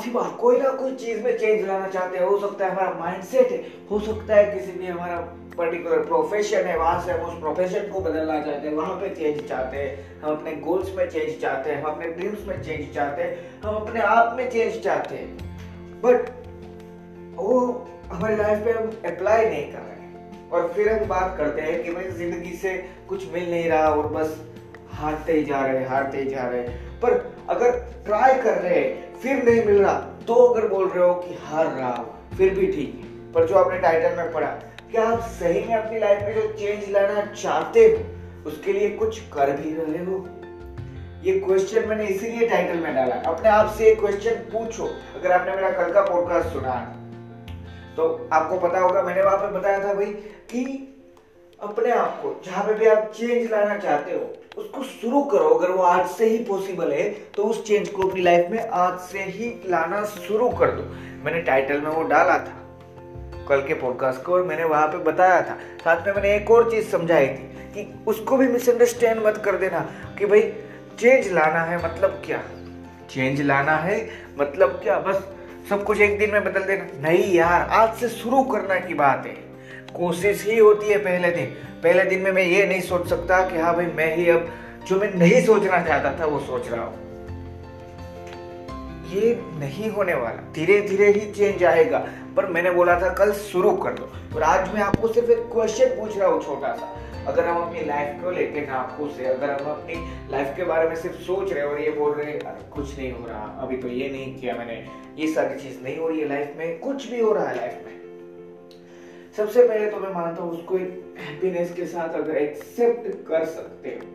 काफ़ी बार कोई ना कोई चीज़ में चेंज लाना चाहते हैं। हो सकता है हमारा माइंडसेट है, हो सकता है किसी भी हमारा पर्टिकुलर प्रोफेशन है, वहाँ से हम उस प्रोफेशन को बदलना चाहते हैं, वहाँ पे चेंज चाहते हैं। हम अपने गोल्स में चेंज चाहते हैं, हम अपने ड्रीम्स में चेंज चाहते हैं, हम अपने आप में चेंज चाहते हैं। बट वो हमारी लाइफ पे हम अप्लाई नहीं कर रहे और फिर हम बात करते हैं कि भाई ज़िंदगी से कुछ मिल नहीं रहा और बस हारते ही जा रहे हारते ही जा रहे पर अगर ट्राई कर रहे हैं फिर नहीं मिल रहा। तो अगर बोल रहे हो कि हार रहा हो, फिर भी ठीक है। पर जो आपने टाइटल में पढ़ा, क्या आप सही में अपनी लाइफ में जो चेंज लाना चाहते हो, उसके लिए कुछ कर भी रहे हो? ये क्वेश्चन मैंने इसीलिए टाइटल में डाला। अपने आप से एक क्वेश्चन पूछो, अगर आपने मेरा कल का पॉडकास्ट सुना तो आपको पता होगा, मैंने वहाँ पे बताया था भाई कि अपने आप को, जहाँ पे भी आप चेंज लाना चाहते हो उसको शुरू करो। अगर वो आज से ही पॉसिबल है तो उस चेंज को अपनी लाइफ में आज से ही लाना शुरू कर दो। मैंने टाइटल में वो डाला था, कल के पॉडकास्ट को, और मैंने वहाँ पे बताया था। साथ में मैंने एक और चीज़ समझाई थी कि उसको भी मिसअंडरस्टैंड मत कर देना कि भाई चेंज लाना है मतलब क्या? चेंज लाना है मतलब क्या? बस सब कुछ एक दिन में बदल देना। नहीं यार, आज से शुरू करना की बात है। कोशिश ही होती है पहले दिन। पहले दिन में मैं ये नहीं सोच सकता कि हाँ भाई, मैं ही अब जो मैं नहीं सोचना चाहता था, वो सोच रहा हूँ। ये नहीं होने वाला। धीरे धीरे ही चेंज आएगा। पर मैंने बोला था, कल शुरू कर दो। और आज मैं आपको सिर्फ़ एक क्वेश्चन पूछ रहा हूँ छोटा सा अगर हम अपनी लाइफ को लेके नापू से, अगर हम अपनी लाइफ के बारे में सिर्फ़ सोच रहे और ये बोल रहे अरे, कुछ नहीं हो रहा, अभी तो ये नहीं किया मैंने, ये सारी चीज़ नहीं हो रही है लाइफ में, कुछ भी हो रहा है लाइफ में। सबसे पहले तो मैं मानता हूँ उसको एक हैप्पीनेस के साथ अगर एक्सेप्ट कर सकते हो,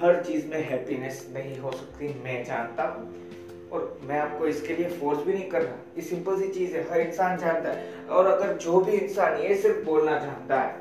हर चीज़ में हैप्पीनेस नहीं हो सकती, मैं जानता हूँ। और मैं आपको इसके लिए फोर्स भी नहीं कर रहा, ये सिंपल सी चीज़ है, हर इंसान जानता है। और अगर जो भी इंसान ये सिर्फ़ बोलना चाहता है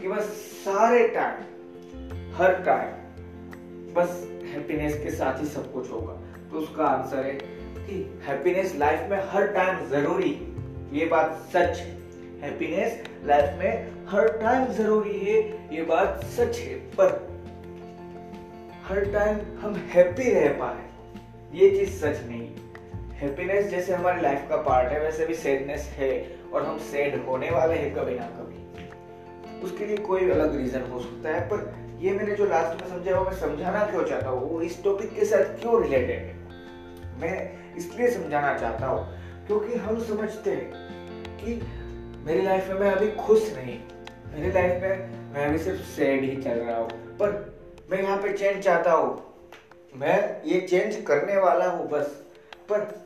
कि बस सारे टाइम हर टाइम बस हैप्पीनेस के साथ ही सब कुछ होगा तो उसका आंसर है कि हैप्पीनेस लाइफ में हर टाइम ज़रूरी ये बात सच है। हैप्पीनेस लाइफ में हर टाइम ज़रूरी है, ये बात सच है, पर हर टाइम हम हैप्पी रह पाए, ये चीज़ सच नहीं हैप्पीनेस जैसे हमारी लाइफ का पार्ट है, वैसे भी सैडनेस है, और हम सैड होने वाले हैं कभी ना कभी। उसके लिए कोई अलग रीजन हो सकता है, पर ये मैंने जो लास्ट में समझा, वो मैं समझाना क्यों चाहता हूँ, वो इस टॉपिक के साथ क्यों रिलेटेड है? मैं इसलिए समझाना चाहता हूँ, क्योंकि हम समझते हैं कि मेरी लाइफ में मैं अभी खुश नहीं। मेरी लाइफ में मैं अभी सिर्फ़ सैड ही चल रहा हूँ। पर मैं यहाँ पे चेंज चाहता हूँ। मैं ये चेंज करने वाला हूँ बस। पर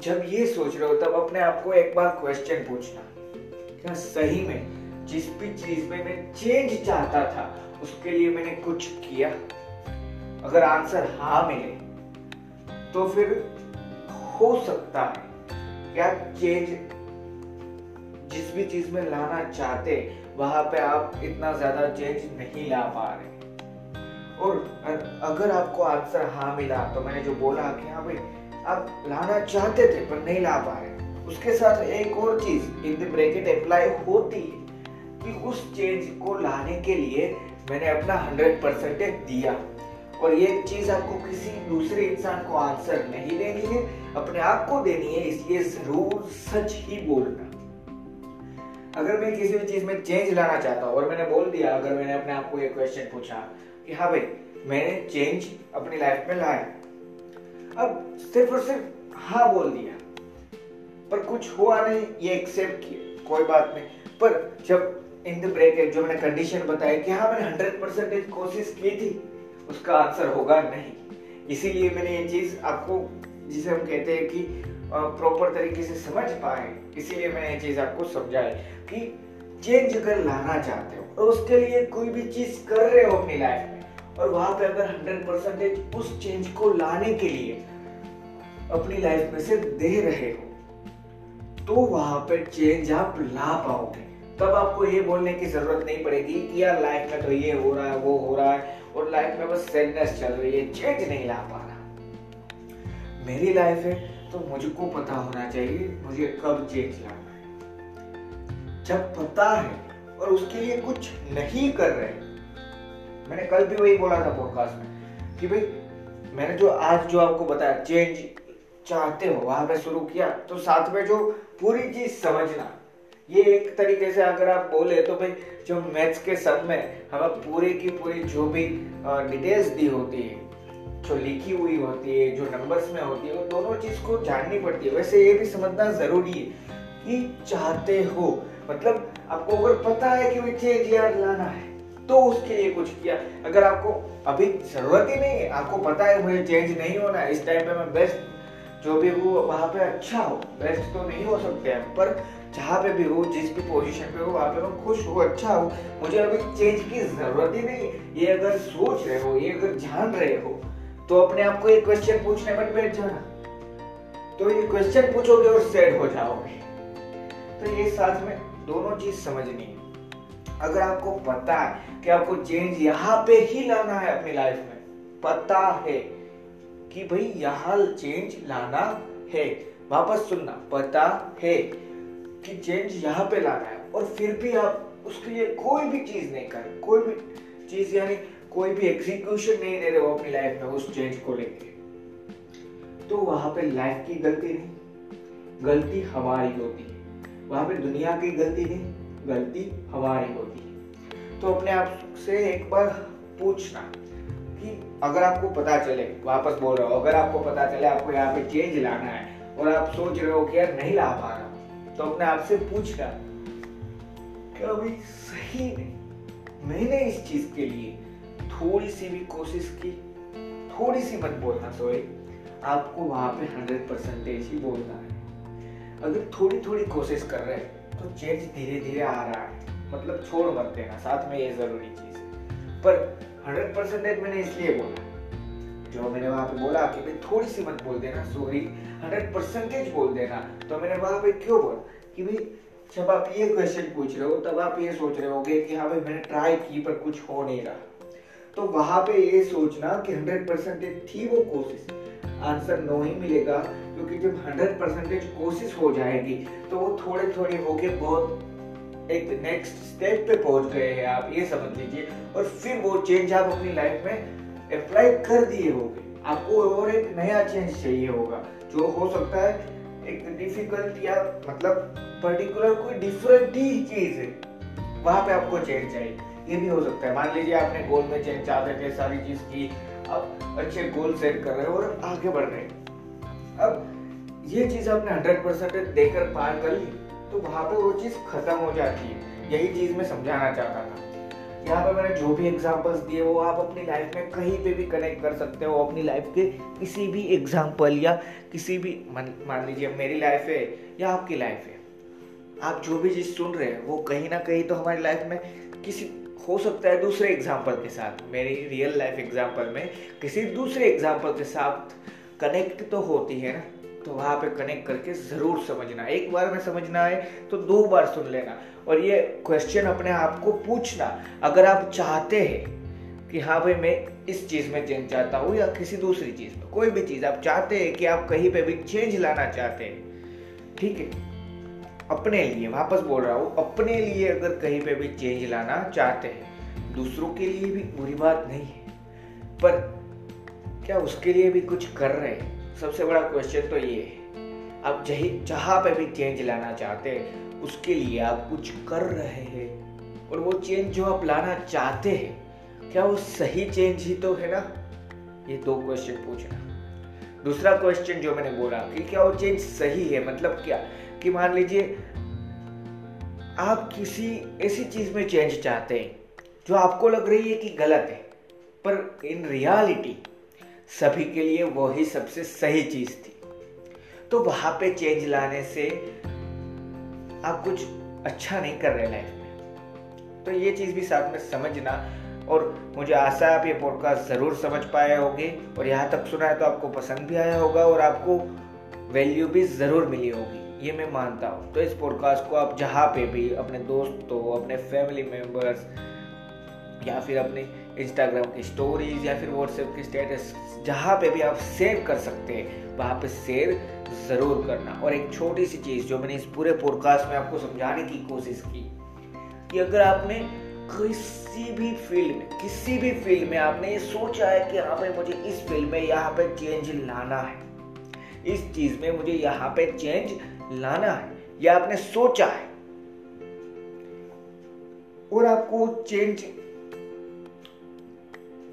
जब ये सोच रहे हो, तब अपने आप को एक बार क्वेश्चन पूछना। क्या सही में जिस भी चीज़ में मैं चेंज चाहता था, उसके लिए मैंने कुछ किया? अगर आंसर हाँ मिले तो फिर हो सकता है। क्या चेंज जिस भी चीज़ में लाना चाहते, वहाँ पे आप इतना ज़्यादा चेंज नहीं ला पा रहे। और अगर आपको आंसर हाँ मिला तो मैंने जो बोला कि हाँ भाई, आप लाना चाहते थे, पर नहीं ला पा रहे। उसके साथ एक और चीज़ इन द ब्रैकेट अप्लाई होती है कि उस चेंज को लाने के लिए मैंने अपना हंड्रेड परसेंटेज दिया। और ये चीज़ आपको किसी दूसरे इंसान को आंसर नहीं देनी है, अपने आप को देनी है, इसलिए ज़रूर सच ही बोलना। अगर मैं किसी भी चीज़ में चेंज लाना चाहता हूँ, और मैंने बोल दिया, अगर मैंने अपने आप को ये क्वेश्चन पूछा, कि हाँ भाई, मैंने चेंज अपनी लाइफ में लाया। अब सिर्फ़ और सिर्फ़ हाँ बोल दिया। पर कुछ हुआ नहीं, ये एक्सेप्ट किया, कोई बात नहीं। पर जब इन द ब्रेक जो मैंने कंडीशन बताया कि हाँ मैंने हंड्रेड परसेंटेज कोशिश की थी, उसका आंसर होगा नहीं। इसीलिए मैंने ये चीज़ आपको, जिसे हम कहते हैं कि प्रॉपर तरीके से समझ पाए। इसीलिए मैंने ये चीज़ आपको समझाई। कि चेंज अगर लाना चाहते हो और उसके लिए कोई भी चीज़ कर रहे हो अपनी लाइफ में, और वहाँ पे अगर हंड्रेड परसेंटेज उस चेंज को लाने के लिए अपनी लाइफ में से दे रहे हो तो वहाँ पे चेंज आप ला पाओगे। तब आपको ये बोलने की ज़रूरत नहीं पड़ेगी कि यार लाइफ में तो ये हो रहा है, वो हो रहा है, और लाइफ में बस सैडनेस चल रही है चेंज नहीं ला पा रहा। मेरी लाइफ है तो मुझको पता होना चाहिए, मुझे कब चेंज लाना जब पता है और उसके लिए कुछ नहीं कर रहे। मैंने कल भी वही बोला था पॉडकास्ट में कि भाई, मैंने जो आज जो आपको बताया चेंज चाहते हो, वहाँ पे शुरू किया तो साथ में जो पूरी चीज़ समझना, ये एक तरीके से अगर आप बोले तो भाई, जो मैथ्स के सब में हमें पूरी की पूरी जो भी डिटेल्स दी होती है, जो लिखी हुई होती है, जो नंबर्स में होती है, वो दोनों चीज़ को जाननी पड़ती है। वैसे ये भी समझना ज़रूरी है कि चाहते हो मतलब आपको अगर पता है कि मुझे यार लाना है तो उसके लिए कुछ किया। अगर आपको अभी ज़रूरत ही नहीं है, आपको पता है मुझे चेंज नहीं होना है, इस टाइम पे मैं बेस्ट जो भी वो वहाँ पे अच्छा हो बेस्ट तो नहीं हो सकते हैं पर जहाँ पे भी हो, जिस भी पोजीशन पे हो, वहाँ पे मैं खुश हो अच्छा हो, मुझे अभी चेंज की ज़रूरत ही नहीं। ये अगर सोच रहे हो, ये अगर जान रहे हो तो अपने आप को एक क्वेश्चन पूछने पर बैठ जाना। तो ये क्वेश्चन पूछोगे और सेट हो जाओगे। तो ये साथ में दोनों चीज़ समझनी है। अगर आपको पता है कि आपको चेंज यहाँ पे ही लाना है अपनी लाइफ में, पता है कि भाई यहाँ चेंज लाना है। वापस सुनना, पता है कि चेंज यहाँ पे लाना है और फिर भी आप उसके लिए कोई भी चीज़ नहीं कर, कोई भी चीज़ यानी कोई भी एग्जीक्यूशन नहीं दे रहे हो अपनी लाइफ में उस चेंज को लेके। तो वहाँ पे लाइफ की गलती नहीं, गलती हमारी होती है। वहाँ पे दुनिया की गलती नहीं, गलती हमारी होती है। तो अपने आप से एक बार पूछना कि अगर आपको पता चले, वापस बोल रहा हो, अगर आपको पता चले आपको यहाँ पे चेंज लाना है और आप सोच रहे हो कि यार नहीं ला पा रहा तो अपने आप से पूछना कि अभी सही नहीं। मैंने इस चीज़ के लिए थोड़ी सी भी कोशिश की थोड़ी सी मत बोलना सॉरी आपको वहाँ पे हंड्रेड परसेंटेज ही बोलना है। अगर थोड़ी थोड़ी कोशिश कर रहे हैं तो चेंज धीरे धीरे आ रहा है। मतलब छोड़ मत देना, साथ में ये ज़रूरी चीज़ पर हंड्रेड परसेंटेज मैंने इसलिए बोला, जो मैंने वहाँ पे बोला कि भाई थोड़ी सी मत बोल देना सॉरी हंड्रेड परसेंटेज बोल देना। तो मैंने वहाँ पे क्यों बोला? कि भाई, जब आप ये क्वेश्चन पूछ रहे हो, तब आप ये सोच रहे होगे कि हाँ भाई, मैंने ट्राई की, पर कुछ हो नहीं रहा। तो वहाँ पे ये सोचना कि हंड्रेड परसेंटेज थी वो कोशिश। आंसर नो ही मिलेगा। क्योंकि जब हंड्रेड परसेंटेज कोशिश हो जाएगी तो वो थोड़े थोड़े होके बहुत एक नेक्स्ट स्टेप पे पहुँच गए हैं आप, ये समझ लीजिए। और फिर वो चेंज आप अपनी लाइफ में अप्लाई कर दिए होगे। आपको और एक नया चेंज चाहिए होगा। जो हो सकता है एक डिफ़िकल्ट या मतलब पर्टिकुलर कोई डिफरेंट ही चीज़ है, वहाँ पे आपको चेंज चाहिए ये भी हो सकता है। मान लीजिए आपने गोल में चेंज चाहते थे सारी चीज़ की अब अच्छे गोल सेट कर रहे हो और आगे बढ़ रहे अब ये चीज़ आपने हंड्रेड परसेंट देकर पार कर ली तो वहाँ पे वो चीज़ खत्म हो जाती है। यही चीज़ मैं समझाना चाहता था। यहाँ पे मैंने जो भी एग्जांपल्स दिए, वो आप अपनी लाइफ में कहीं पे भी कनेक्ट कर सकते हो, अपनी लाइफ के किसी भी एग्जांपल या किसी भी, मान लीजिए मेरी लाइफ है या आपकी लाइफ है। आप जो भी चीज़ सुन रहे हैं, वो कहीं ना कहीं तो हमारी लाइफ में किसी, हो सकता है दूसरे एग्ज़ाम्पल के साथ, मेरी रियल लाइफ एग्ज़ाम्पल में किसी दूसरे एग्ज़ाम्पल के साथ कनेक्ट तो होती है ना तो वहाँ पे कनेक्ट करके ज़रूर समझना। एक बार में समझना है तो दो बार सुन लेना। और ये क्वेश्चन अपने आप को पूछना। अगर आप चाहते हैं कि हाँ भाई, मैं इस चीज़ में चेंज चाहता हूँ या किसी दूसरी चीज़ में, कोई भी चीज़, आप चाहते हैं कि आप कहीं पे भी चेंज लाना चाहते हैं, ठीक है? अपने लिए वापस बोल रहा हूँ, अपने लिए अगर कहीं पे भी चेंज लाना चाहते हैं, दूसरों के लिए भी बुरी बात नहीं है। पर क्या उसके लिए भी कुछ कर रहे हैं? सबसे बड़ा क्वेश्चन तो ये है। आप जही, जहाँ पे भी चेंज लाना चाहते हैं, उसके लिए आप कुछ कर रहे हैं। और वो चेंज जो आप लाना चाहते हैं, क्या वो सही चेंज ही तो है ना? ये दो क्वेश्चन पूछना। दूसरा क्वेश्चन जो मैंने बोला कि क्या वो चेंज सही है? मतलब क्या? कि मान लीजिए, आप किसी ऐसी चीज़ में चेंज चाहते हैं, जो आपको लग रही है कि गलत है, पर इन रियलिटी सभी के लिए वही सबसे सही चीज़ थी। तो वहाँ पे चेंज लाने से आप कुछ अच्छा नहीं कर रहे लाइफ में। तो ये चीज़ भी साथ में समझना और मुझे आशा है आप ये पॉडकास्ट ज़रूर समझ पाए होंगे और यहाँ तक सुना है तो आपको पसंद भी आया होगा और आपको वैल्यू भी ज़रूर मिली होगी, ये मैं मानता हूँ। तो इस पॉडकास्ट को आप जहाँ पे भी अपने दोस्तों, अपने फैमिली मेंबर्स या फिर अपने इंस्टाग्राम की स्टोरीज या फिर व्हाट्सएप की स्टेटस जहाँ पे भी आप शेयर कर सकते हैं, वहाँ पे शेयर ज़रूर करना। और एक छोटी सी चीज़ जो मैंने इस पूरे पॉडकास्ट में आपको समझाने की कोशिश की, कि अगर आपने किसी भी फ़ील्ड में, किसी भी फ़ील्ड में आपने ये सोचा है कि हाँ भाई मुझे इस फ़ील्ड में यहाँ पे चेंज लाना है, इस चीज़ में मुझे यहाँ पे चेंज लाना है, या आपने सोचा है, और आपको चेंज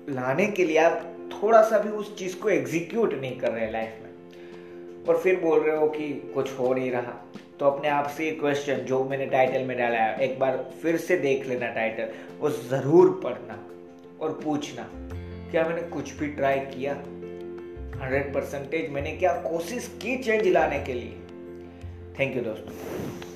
लाने के लिए आप थोड़ा सा भी उस चीज़ को एग्जीक्यूट नहीं कर रहे लाइफ में। और फिर बोल रहे हो कि कुछ हो नहीं रहा। तो अपने आप से क्वेश्चन जो मैंने टाइटल में डाला है, एक बार फिर से देख लेना टाइटल वो ज़रूर पढ़ना और पूछना, क्या मैंने कुछ भी ट्राई किया? हंड्रेड परसेंटेज मैंने क्या कोशिश की चेंज लाने के लिए? थैंक यू दोस्तों।